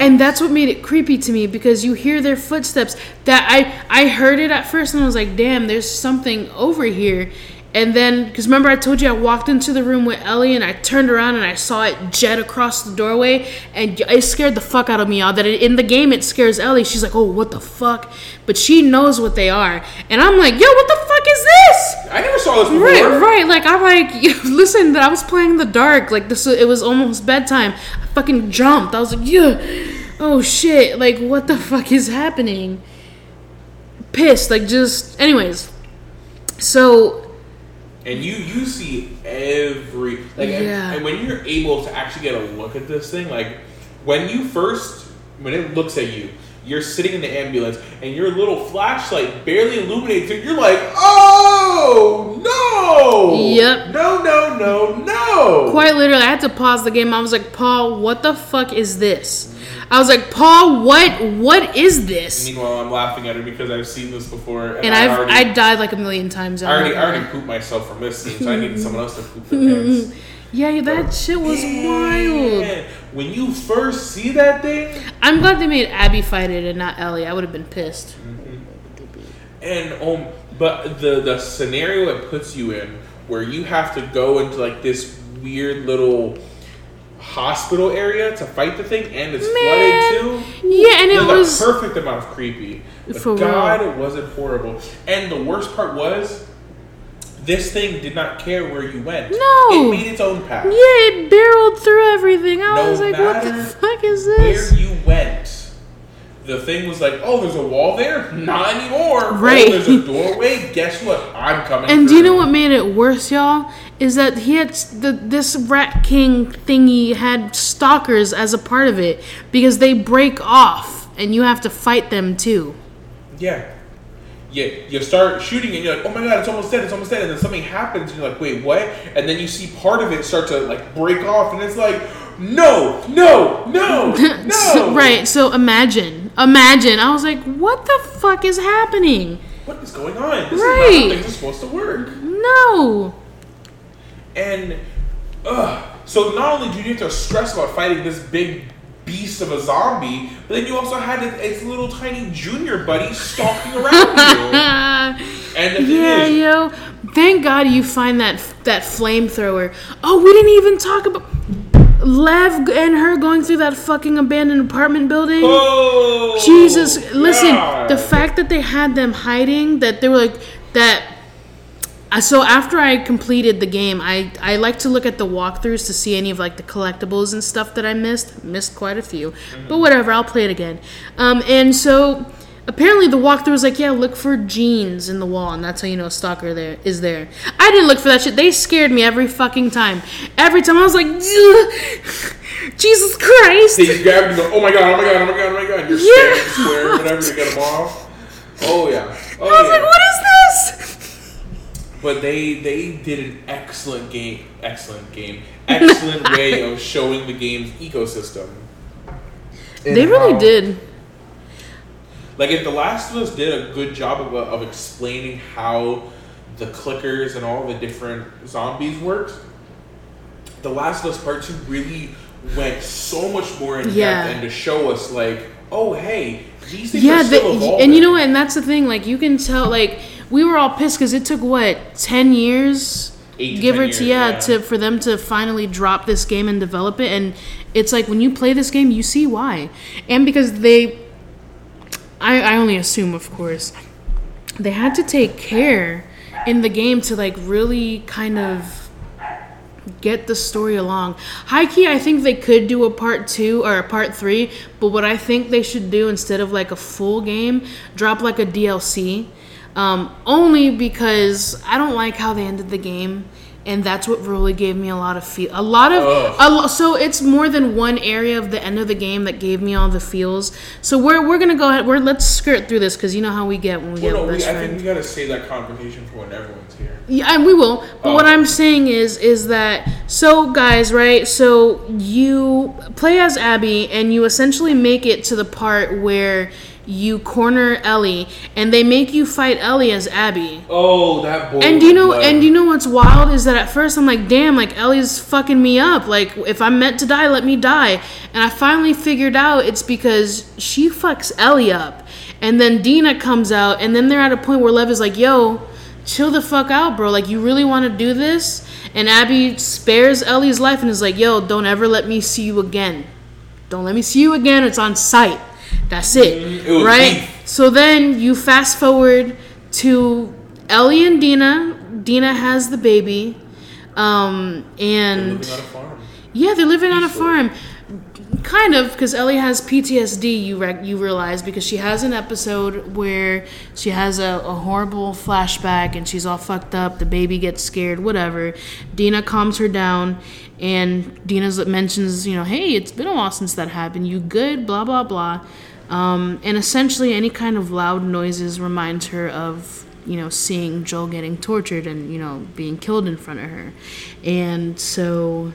And that's what made it creepy to me because you hear their footsteps. That I I heard it at first and I was like, "Damn, there's something over here." And then, because remember, I told you I walked into the room with Ellie and I turned around and I saw it jet across the doorway, and it scared the fuck out of me. Y'all, that it, in the game it scares Ellie. She's like, "Oh, what the fuck?" But she knows what they are, and I'm like, "Yo, what the fuck is this?" I never saw this before. Right, right. Like I'm like, (laughs) listen, that I was playing in the dark. Like this, it was almost bedtime. I fucking jumped. I was like, yeah, oh shit. Like what the fuck is happening? Pissed. Like just, anyways. So And you you see every like and- Yeah. and, when you're able to actually get a look at this thing, like when you first when it looks at you, you're sitting in the ambulance and your little flashlight barely illuminates it, you're like, oh no! Yep. No, no, no, no. quite literally, I had to pause the game. I was like, Paul, what the fuck is this? I was like, Paul, what what is this? Meanwhile, I'm laughing at her because I've seen this before, and, And I I've already, I died like a million times. I already, I already pooped myself from this scene, so I needed someone else to poop their (laughs) pants. Yeah, that shit was wild. When you first see that thing, I'm glad they made Abby fight it and not Ellie. I would have been pissed. and um, but the the scenario it puts you in, where you have to go into like this weird little hospital area to fight the thing, and it's Man. flooded too. Yeah, and it was a perfect amount of creepy. But For God, wasn't horrible? And the worst part was, this thing did not care where you went. No. it made its own path. Yeah, it barreled through everything. I No was like, what the fuck is this? Where you went, the thing was like, oh, there's a wall there. Not anymore. Oh, right. Oh, there's a doorway. Guess what? I'm coming. And do you know what made it worse, y'all? Is that he had the this Rat King thingy had stalkers as a part of it because they break off and you have to fight them too. Yeah. Yeah, you start shooting and you're like, oh my god, it's almost dead, it's almost dead, and then something happens and you're like, wait, what? And then you see part of it start to like break off, and it's like, no, no, no, (laughs) So- no. right. So imagine, imagine. I was like, what the fuck is happening? What is going on? This Right. is not how things are supposed to work. No. And, ugh. So not only do you have to stress about fighting this big beast of a zombie, but then you also had it- its little tiny junior buddy stalking around you. (laughs) And Yeah, is, yo. Thank God you find that that flamethrower. Oh, we didn't even talk about Lev and her going through that fucking abandoned apartment building. oh, Jesus, listen, God. the fact that they had them hiding, that they were like that. Uh, So after I completed the game, I I like to look at the walkthroughs to see any of like the collectibles and stuff that I missed. Missed quite a few, but whatever. I'll play it again. Um, and so apparently the walkthrough was like, yeah, look for jeans in the wall, and that's how you know a stalker there is there. I didn't look for that shit. They scared me every fucking time. Every time I was like, "Ugh, Jesus Christ. They just grab it and go, oh my god, oh my god, oh my god, oh my god. You're Yeah. square, whatever, to get them off. Oh yeah. Oh, (laughs) I was yeah. like, what is this? But they they did an excellent game, excellent game, excellent way (laughs) of showing the game's ecosystem. They really how- did. Like if The Last of Us did a good job of, uh, of explaining how the clickers and all the different zombies worked, The Last of Us Part Two really went so much more in Yeah. depth and to show us like, oh hey, these things Yeah, are still the, evolving. and you know what? And that's the thing. Like, you can tell. Like, we were all pissed because it took what ten years, Eight give 10 or to years, yeah, yeah. to for them to finally drop this game and develop it. And it's like when you play this game, you see why, and because they, I, I only assume, of course, they had to take care in the game to like really kind of get the story along. High key, I think they could do a part two or a part three, but what I think they should do instead of like a full game, drop like a DLC. Um, only because I don't like how they ended the game, and that's what really gave me a lot of feel. A lot of a lo- so it's more than one area of the end of the game that gave me all the feels. So we're we're gonna go ahead. We're let's skirt through this because you know how we get when we Well, get no, we, best I think we gotta save that conversation for when everyone's here. Yeah, and we will. But Oh. what I'm saying is, is that so guys, right? So you play as Abby, and you essentially make it to the part where you corner Ellie, and they make you fight Ellie as Abby. Oh, that boy. And do you know? And do you know what's wild is that at first I'm like, damn, like Ellie's fucking me up. Like if I'm meant to die, let me die. And I finally figured out it's because she fucks Ellie up, and then Dina comes out, and then they're at a point where Lev is like, yo. chill the fuck out, bro. Like, you really want to do this? And Abby spares Ellie's life and is like, yo, don't ever let me see you again. Don't let me see you again. It's on sight. That's it. Mm-hmm. It right? beef. So then you fast forward to Ellie and Dina. Dina has the baby. Um, and. Living on a farm. Yeah, they're living on a farm. Kind of, because Ellie has PTSD. You rec- you realize because she has an episode where she has a, a horrible flashback and she's all fucked up. The baby gets scared. Whatever. Dina calms her down, and Dina mentions, you know, hey, it's been a while since that happened. You good? Blah blah blah. Um, and essentially, any kind of loud noises reminds her of you know seeing Joel getting tortured and you know being killed in front of her, and so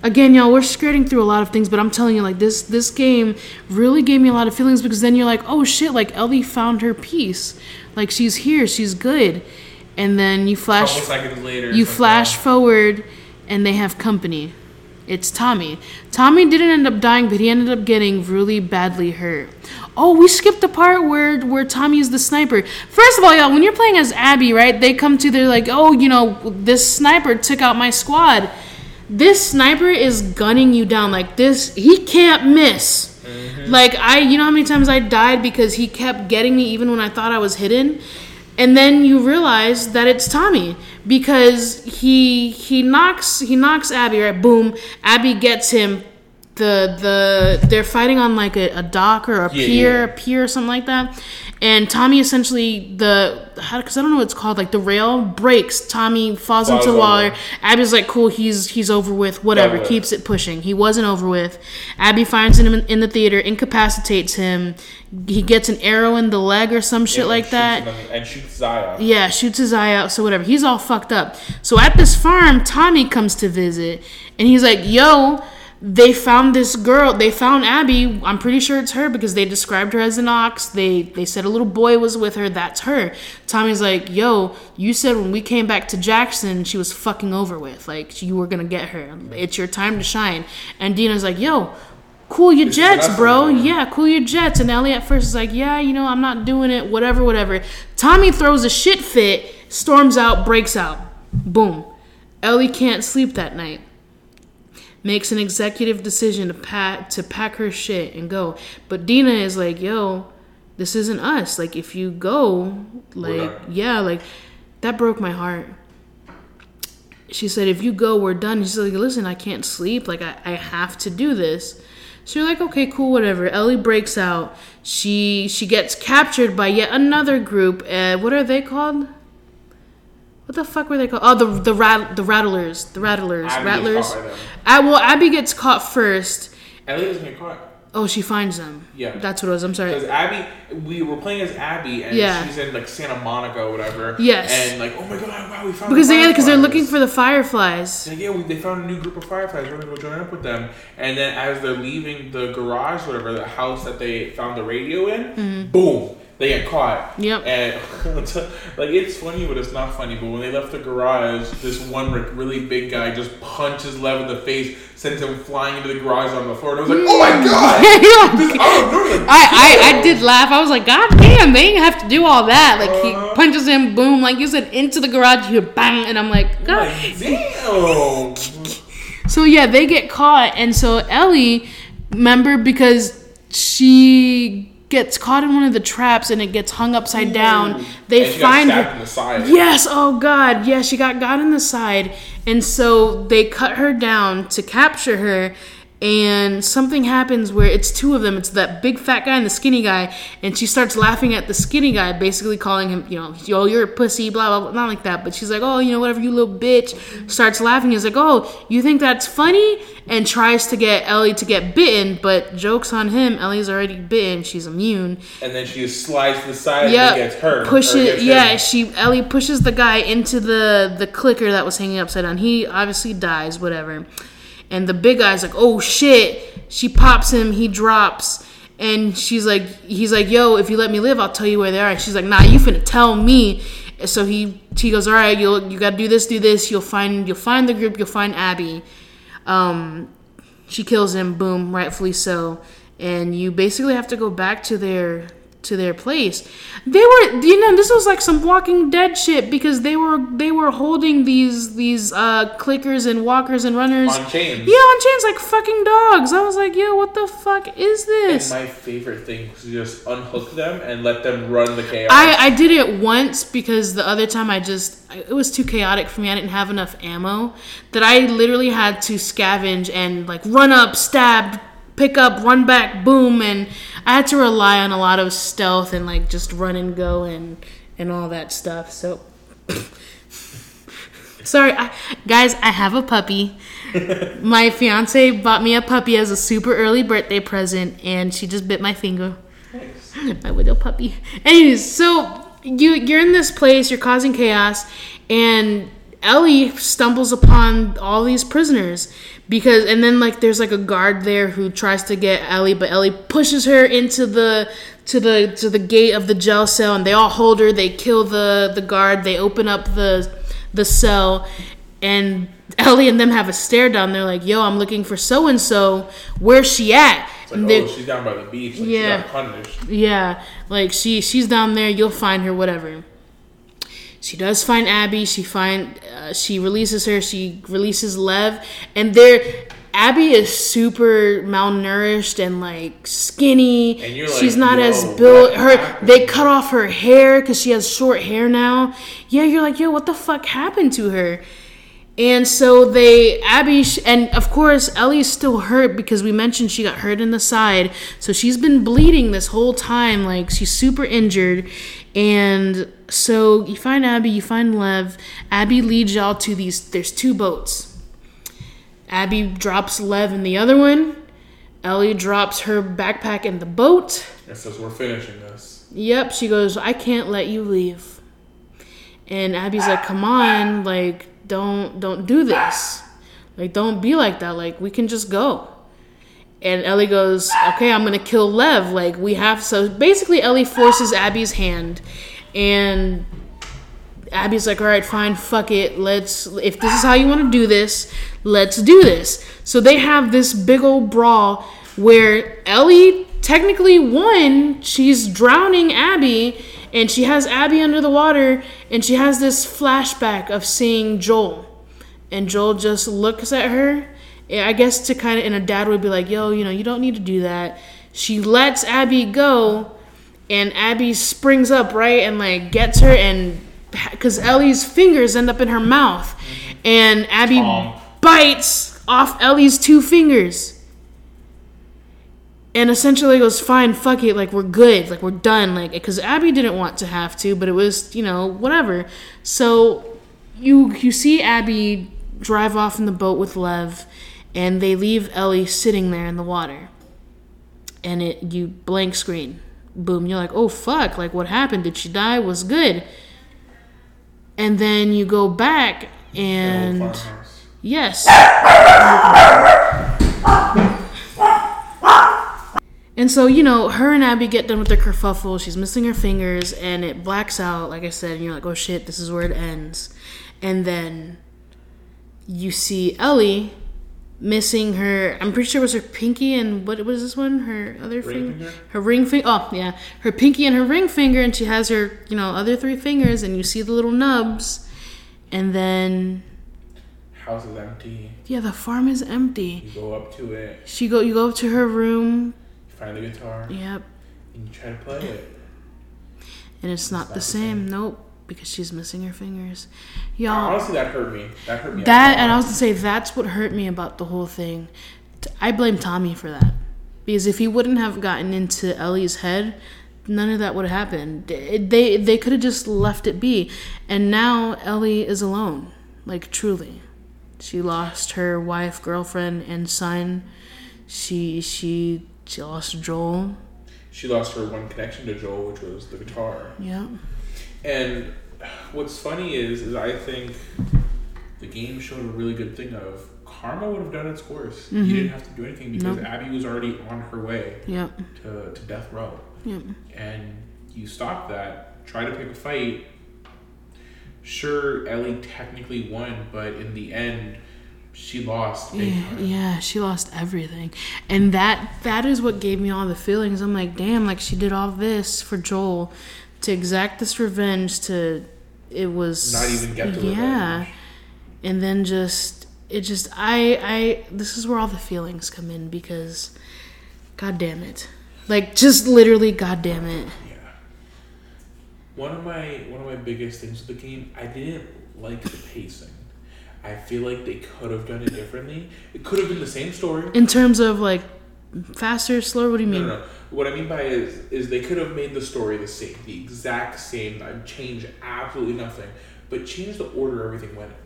again y'all we're skirting through a lot of things but i'm telling you like this this game really gave me a lot of feelings because then you're like oh shit like ellie found her peace like she's here she's good and then you flash later, you it's like, flash forward and they have company. It's tommy. Tommy didn't end up dying but he ended up getting really badly hurt. Oh we skipped the part where where tommy is the sniper. First of all y'all when you're playing as abby right they come to they're like oh you know this sniper took out my squad. This sniper is gunning you down. Like this he can't miss. Mm-hmm. Like i you know how many times i died because he kept getting me even when i thought i was hidden? And then you realize that it's tommy because he he knocks he knocks abby right? Boom. Abby gets him. The the they're fighting on like a, a dock or a Yeah, pier yeah. a pier or something like that and tommy essentially the because i don't know what it's called like the rail breaks tommy falls, Falls into the over. water abby's like cool he's he's over with whatever Over keeps it pushing he wasn't over with abby finds him in, in the theater incapacitates him he gets an arrow in the leg or some shit And like that him and shoots Zaya. yeah, shoots his eye out, so whatever. He's all fucked up. So at this farm, Tommy comes to visit, and he's like, "Yo, they found this girl. They found Abby. I'm pretty sure it's her because they described her as an ox. They they said a little boy was with her. That's her." Tommy's like, "Yo, you said when we came back to Jackson, she was fucking over with. Like you were gonna get her. It's your time to shine." And Dina's like, "Yo." Cool your jets, bro. Yeah, cool your jets. And Ellie at first is like, yeah, you know, I'm not doing it, whatever, whatever. Tommy throws a shit fit, storms out, breaks out. Boom. Ellie can't sleep that night. Makes an executive decision to pack to pack her shit and go. But Dina is like, yo, this isn't us. Like if you go, like yeah, like that broke my heart. She said, if you go, we're done. She's like, listen, I can't sleep. Like, I, I have to do this. So you're like, okay, cool, whatever. Ellie breaks out. She she gets captured by yet another group. Uh, what are they called? What the fuck were they called? Oh, the the rat the rattlers, the rattlers, Abby rattlers. caught by them. Ah, well, Abby gets caught first. Ellie doesn't get caught. Oh, she finds them. Yeah. that's what it was. I'm sorry. Because Abby, we were playing as Abby, and Yeah. she's in like Santa Monica or whatever. Yes. And like, oh my god, wow, we found Because the they because they're looking for the fireflies. Like, yeah, we, they found a new group of fireflies. We're gonna go join up with them. And then as they're leaving the garage, whatever, the house that they found the radio in, boom, they get caught. Yep. And (laughs) like it's funny, but it's not funny. But when they left the garage, this one really big guy just punches Lev in the face, sends him flying into the garage on the floor. And I was like, oh my god! (laughs) This out like, I, I, I did laugh. I was like, God damn, they didn't have to do all that. Like he Uh-huh. punches him, boom, like you said, into the garage, you bang, and I'm like, God. Like, damn. So yeah, they get caught, and so Ellie, remember because she gets caught in one of the traps and it gets hung upside mm. down. They find her. in the side. Yes, oh god, yeah, she got got in the side, and so they cut her down to capture her. And something happens where it's two of them. It's that big fat guy and the skinny guy, and she starts laughing at the skinny guy, basically calling him, you know, yo, you're a pussy, blah blah blah, not like that, but she's like, oh, you know, whatever, you little bitch. Starts laughing. He's like, oh, you think that's funny? And tries to get Ellie to get bitten, but jokes on him. Ellie's already bitten. She's immune. And then she just slides to the side Yeah, and it gets her. push it. gets Yeah, him. she Ellie pushes the guy into the the clicker that was hanging upside down. He obviously dies, whatever. And the big guy's like, "Oh shit!" She pops him. He drops, and she's like, "He's like, yo, if you let me live, I'll tell you where they are." And she's like, "Nah, you finna tell me." So he he goes, "All right, you'll you got to do this, do this. You'll find you'll find the group. You'll find Abby." Um, she kills him. Boom, rightfully so. And you basically have to go back to their to their place. They were, you know, this was like some Walking Dead shit because they were they were holding these these uh, clickers and walkers and runners On chains. Yeah, on chains like fucking dogs. I was like, yo, what the fuck is this? And my favorite thing was to just unhook them and let them run the chaos. I, I did it once because the other time I just it was too chaotic for me. I didn't have enough ammo that I literally had to scavenge and like run up, stab, pick up, run back, boom, and I had to rely on a lot of stealth and like just run and go and and all that stuff. So (laughs) sorry, I, guys, I have a puppy. (laughs) my fiance bought me a puppy as a super early birthday present, and she just bit my finger my widow puppy. Anyways, so you you're in this place, you're causing chaos, and Ellie stumbles upon all these prisoners because and then like there's like a guard there who tries to get Ellie, but Ellie pushes her into the to the to the gate of the jail cell and they all hold her, they kill the the guard, they open up the the cell and (laughs) Ellie and them have a stare down. They're like, "Yo, I'm looking for so and so. Where's she at?" It's like, And they- oh, she's down by the beach. Like, Yeah. She got punished. yeah, like she she's down there. You'll find her. Whatever. She does find Abby. She find uh, she releases her. She releases Lev, and they're Abby is super malnourished and like skinny. And you're She's like, not as built. Her happened?" they cut off her hair because she has short hair now. Yeah, you're like, yo, what the fuck happened to her? And so they, Abby, sh- and of course, Ellie's still hurt because we mentioned she got hurt in the side. So she's been bleeding this whole time. Like, she's super injured. And so you find Abby, you find Lev. Abby leads y'all to these, there's two boats. Abby drops Lev in the other one. Ellie drops her backpack in the boat. And says, we're finishing this. Yep, she goes, I can't let you leave. And Abby's like, come on, like, don't don't do this. Like, don't be like that. Like, we can just go. And Ellie goes, okay, I'm gonna kill Lev. Like, we have so basically Ellie forces Abby's hand and Abby's like, all right, fine, fuck it. Let's, if this is how you want to do this, let's do this. So they have this big old brawl where Ellie technically won. She's drowning Abby, and she has Abby under the water, and she has this flashback of seeing Joel. And Joel just looks at her. I guess to kind of, and a dad would be like, yo, you know, you don't need to do that. She lets Abby go, and Abby springs up right and like gets her and because Ellie's fingers end up in her mouth, mm-hmm. and Abby Tom. bites off Ellie's two fingers, and essentially goes, "Fine, fuck it, like we're good, like we're done, like because Abby didn't want to have to, but it was you know whatever." So you you see Abby drive off in the boat with Lev, and they leave Ellie sitting there in the water. And it you blank screen. Boom you're like oh fuck like what happened? Did she die? Was good. And then you go back and oh, yes. And so you know her and abby get done with their kerfuffle. She's missing her fingers and it blacks out like i said and you're like oh shit this is where it ends. And then you see ellie missing her i'm pretty sure it was her pinky and what was this one? Her other Ring finger? her ring finger oh yeah. Her pinky and her ring finger and she has her you know other three fingers and you see the little nubs and then House is empty. yeah the farm is empty. You go up to it, she go you go up to her room. You find the guitar, yep. And you try to play it. and it's not, the, the same. nope because she's missing her fingers y'all Honestly, that hurt me. That hurt me. That and I was gonna say that's what hurt me about the whole thing. I blame Tommy for that because if he wouldn't have gotten into Ellie's head, none of that would have happened. They they, they could have just left it be, and now Ellie is alone. Like truly, she lost her wife, girlfriend, and son. She she she lost Joel. She lost her one connection to Joel, which was the guitar. Yeah. And what's funny is, is I think the game showed a really good thing of karma would have done its course. You mm-hmm. didn't have to do anything because Nope. Abby was already on her way Yep. to, to death row. Yep. And you stop that, try to pick a fight. Sure, Ellie technically won, but in the end, she lost. Yeah, yeah, she lost everything, and that that is what gave me all the feelings. I'm like, damn, like she did all this for Joel to exact this revenge. To it was Not even get the yeah, revenge. and then just it just I I this is where all the feelings come in because, god damn it, like just literally, god damn it. Yeah. One of my one of my biggest things with the game, I didn't like the pacing. I feel like they could have done it differently. It could have been the same story. In terms of like faster, slower, what do you mean? no, no. What I mean by is is they could have made the story the same, the exact same. I'd change absolutely nothing, but change the order everything went in.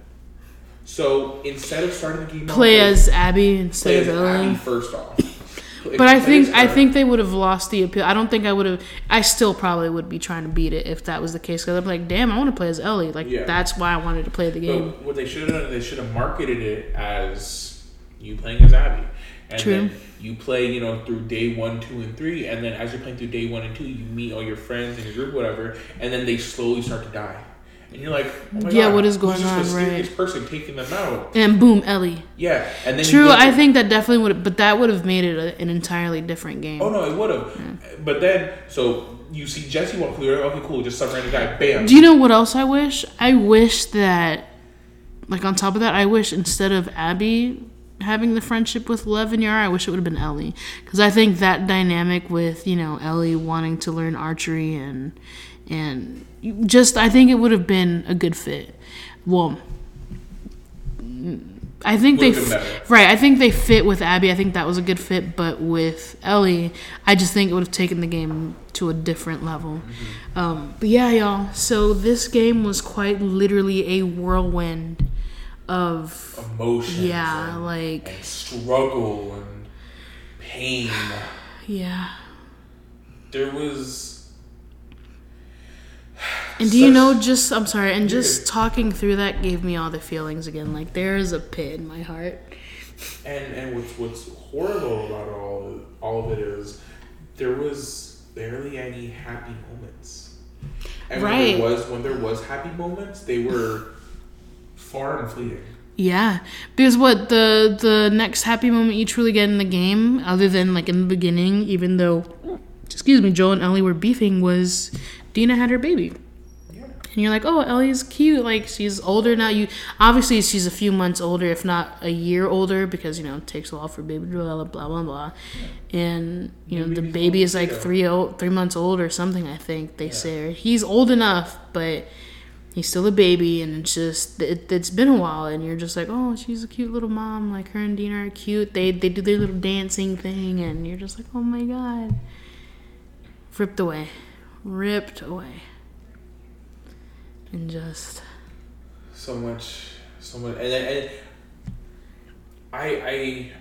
So instead of starting the game, Play with- as Abby instead of Ellie. first off. (laughs) But I think I think they would have lost the appeal. I don't think I would have. I still probably would be trying to beat it if that was the case. Because I'm like, damn, I want to play as Ellie. Like Yeah. that's why I wanted to play the game. But what they should have done, they should have marketed it as you playing as Abby. And True. you play, you know, through day one, two, and three, and then as you're playing through day one and two, you meet all your friends and your group, whatever, and then they slowly start to die. And you're like, oh my Yeah, God, what is going on, right. person taking them out. and boom, Ellie. Yeah, and then True, I to- think that definitely would. But that would have made it a, an entirely different game. Oh no, it would have. But then, so you see Jesse walk through. Okay, cool. Just some random guy. Bam. Do you know what else I wish? I wish that, like on top of that, I wish instead of Abby having the friendship with Lev and Yara, I wish it would have been Ellie, because I think that dynamic with you know Ellie wanting to learn archery and and just I think it would have been a good fit. Well. I think they f- right. I think they fit with Abby. I think that was a good fit, but with Ellie, I just think it would have taken the game to a different level. Mm-hmm. Um, but yeah, y'all. So this game was quite literally a whirlwind of Emotions. yeah, and, like and struggle and pain. yeah. There was. And do you know? Just I'm sorry, and just talking through that gave me all the feelings again. Like there is a pit in my heart. And and what's what's horrible about all all of it is there was barely any happy moments. And Right. when there was when there was happy moments, they were far and fleeting. Yeah, because what the the next happy moment you truly get in the game, other than like in the beginning, even though, excuse me, Joel and Ellie were beefing, was Dina had her baby, Yeah. and you're like, oh, Ellie's cute. Like she's older now. You obviously she's a few months older, if not a year older, because you know it takes a while for baby to develop. Blah blah blah, and you know the baby is old, like yeah. three o- three months old or something. I think they say or he's old enough, but he's still a baby and it's just it, it's been a while and you're just like oh she's a cute little mom like her and dina are cute. They they do their little dancing thing and you're just like oh my god. Ripped away ripped away. And just so much so much and, and I I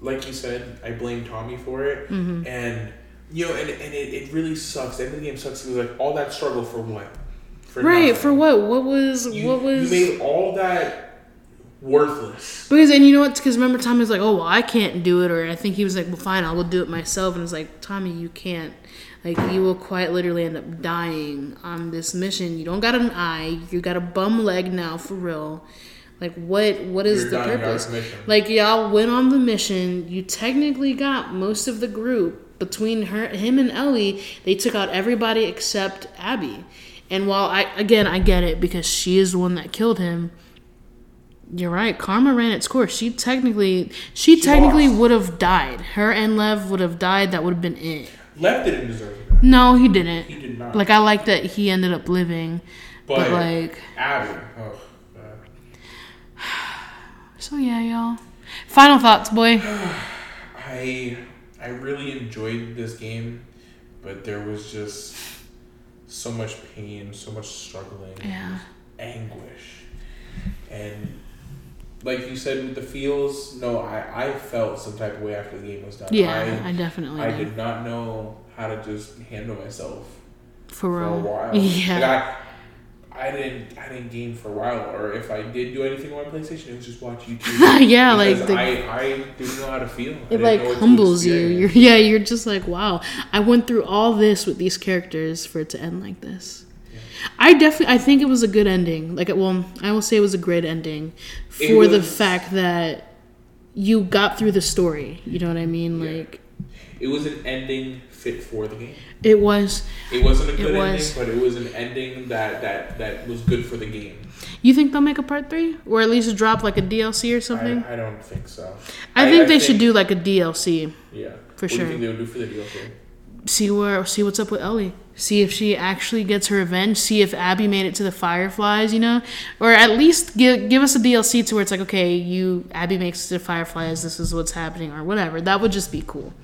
like you said I blame Tommy for it. Mm-hmm. and you know and, and it, it really sucks. The end of the game sucks because like all that struggle for what for right nothing. for what what was you, what was you made all that worthless Because and you know what? Because remember, Tommy was like, "Oh, well, I can't do it," or I think he was like, "Well, fine, I will do it myself." And it's like, Tommy, you can't. Like, you will quite literally end up dying on this mission. You don't got an eye. You got a bum leg now, for real. Like, what? What is You're the purpose? Like, y'all went on the mission. You technically got most of the group between her, him, and Ellie. They took out everybody except Abby. And while I, again, I get it because she is the one that killed him. You're right. Karma ran its course. She technically, she, technically lost. would have died. Her and Lev would have died. That would have been it. Lev didn't deserve that No, he didn't. he did not Like I like that he ended up living, but, but, like, Abby oh (sighs) so yeah, y'all. Final thoughts, boy. (sighs) I I really enjoyed this game, but there was just so much pain, so much struggling, Yeah. anguish, and like you said with the feels, no, I I felt some type of way after the game was done. Yeah, I, definitely I, I did. did not know how to just handle myself For for a while. (laughs) Yeah. Like, I, I didn't I didn't game for a while, or if I did do anything on my PlayStation, it was just watch YouTube. (laughs) yeah, like the, I, I didn't know how to feel. It like know what to humbles you. You're yeah, you're just like, wow. I went through all this with these characters for it to end like this. I definitely I think it was a good ending. Like well, I will say it was a great ending for the fact that you got through the story. You know what I mean? Yeah. Like It was an ending fit for the game. It was. It wasn't a good was. ending, but it was an ending that that that was good for the game. You think they'll make a part three, or at least drop like a DLC or something? I, I don't think so. I, think they should do like a DLC. Yeah, For what sure. Do you think they would do for the DLC? See where see what's up with Ellie. See if she actually gets her revenge. See if Abby made it to the Fireflies. You know, or at least give give us a DLC to where it's like, okay, you Abby makes it to the Fireflies. This is what's happening, or whatever. That would just be cool.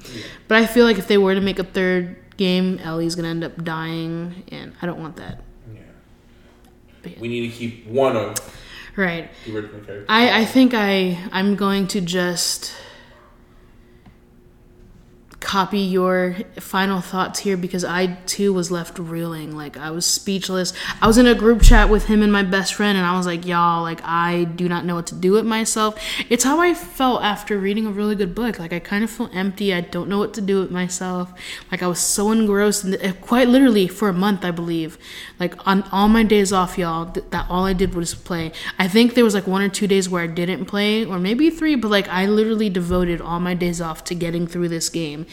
But I feel like if they were to make a third game, Ellie's gonna end up dying, and I don't want that. Yeah. Yeah. We need to keep one of Right. I, I think I I'm going to just copy your final thoughts here because I too was left reeling. Like I was speechless. I was in a group chat with him and my best friend and I was like, y'all, like I do not know what to do with myself. It's how I felt after reading a really good book. Like I kind of feel empty. I don't know what to do with myself. Like I was so engrossed in and eh, quite literally for a month, I believe. Like on all my days off, y'all, th- that all I did was play. I think there was like one or two days where I didn't play, or maybe three, but like I literally devoted all my days off to getting through this game,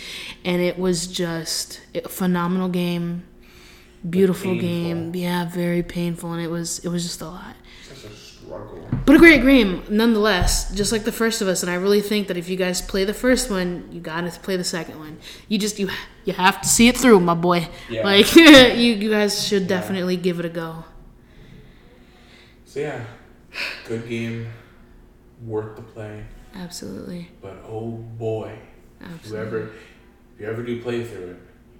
and it was just a phenomenal game, beautiful game. Yeah, very painful, and it was it was just a lot. Such a struggle. But a great game, nonetheless. Just like the first of us, and I really think that if you guys play the first one, you gotta play the second one. You just you you have to see it through, my boy. Yeah. (laughs) Like (laughs) you you guys should definitely give it a go. So yeah, good game, worth the play. Absolutely, But oh boy, absolutely. ever, if you ever do play through it,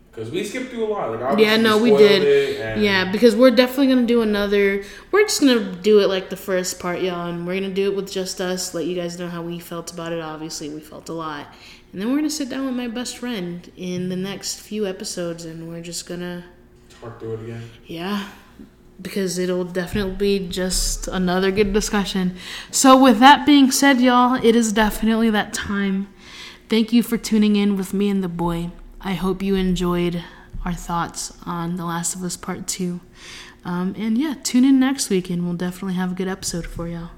because we skipped through a lot. Like Yeah, no, we did. Yeah, because we're definitely gonna do another. We're just gonna do it like the first part, y'all, and we're gonna do it with just us. Let you guys know how we felt about it. Obviously, we felt a lot, and then we're gonna sit down with my best friend in the next few episodes, and we're just gonna talk through it again. Yeah, because it'll definitely be just another good discussion. So, with that being said, y'all, it is definitely that time. Thank you for tuning in with me and the boy. I hope you enjoyed our thoughts on The Last of Us Part 2. Um, and yeah, tune in next week and we'll definitely have a good episode for y'all.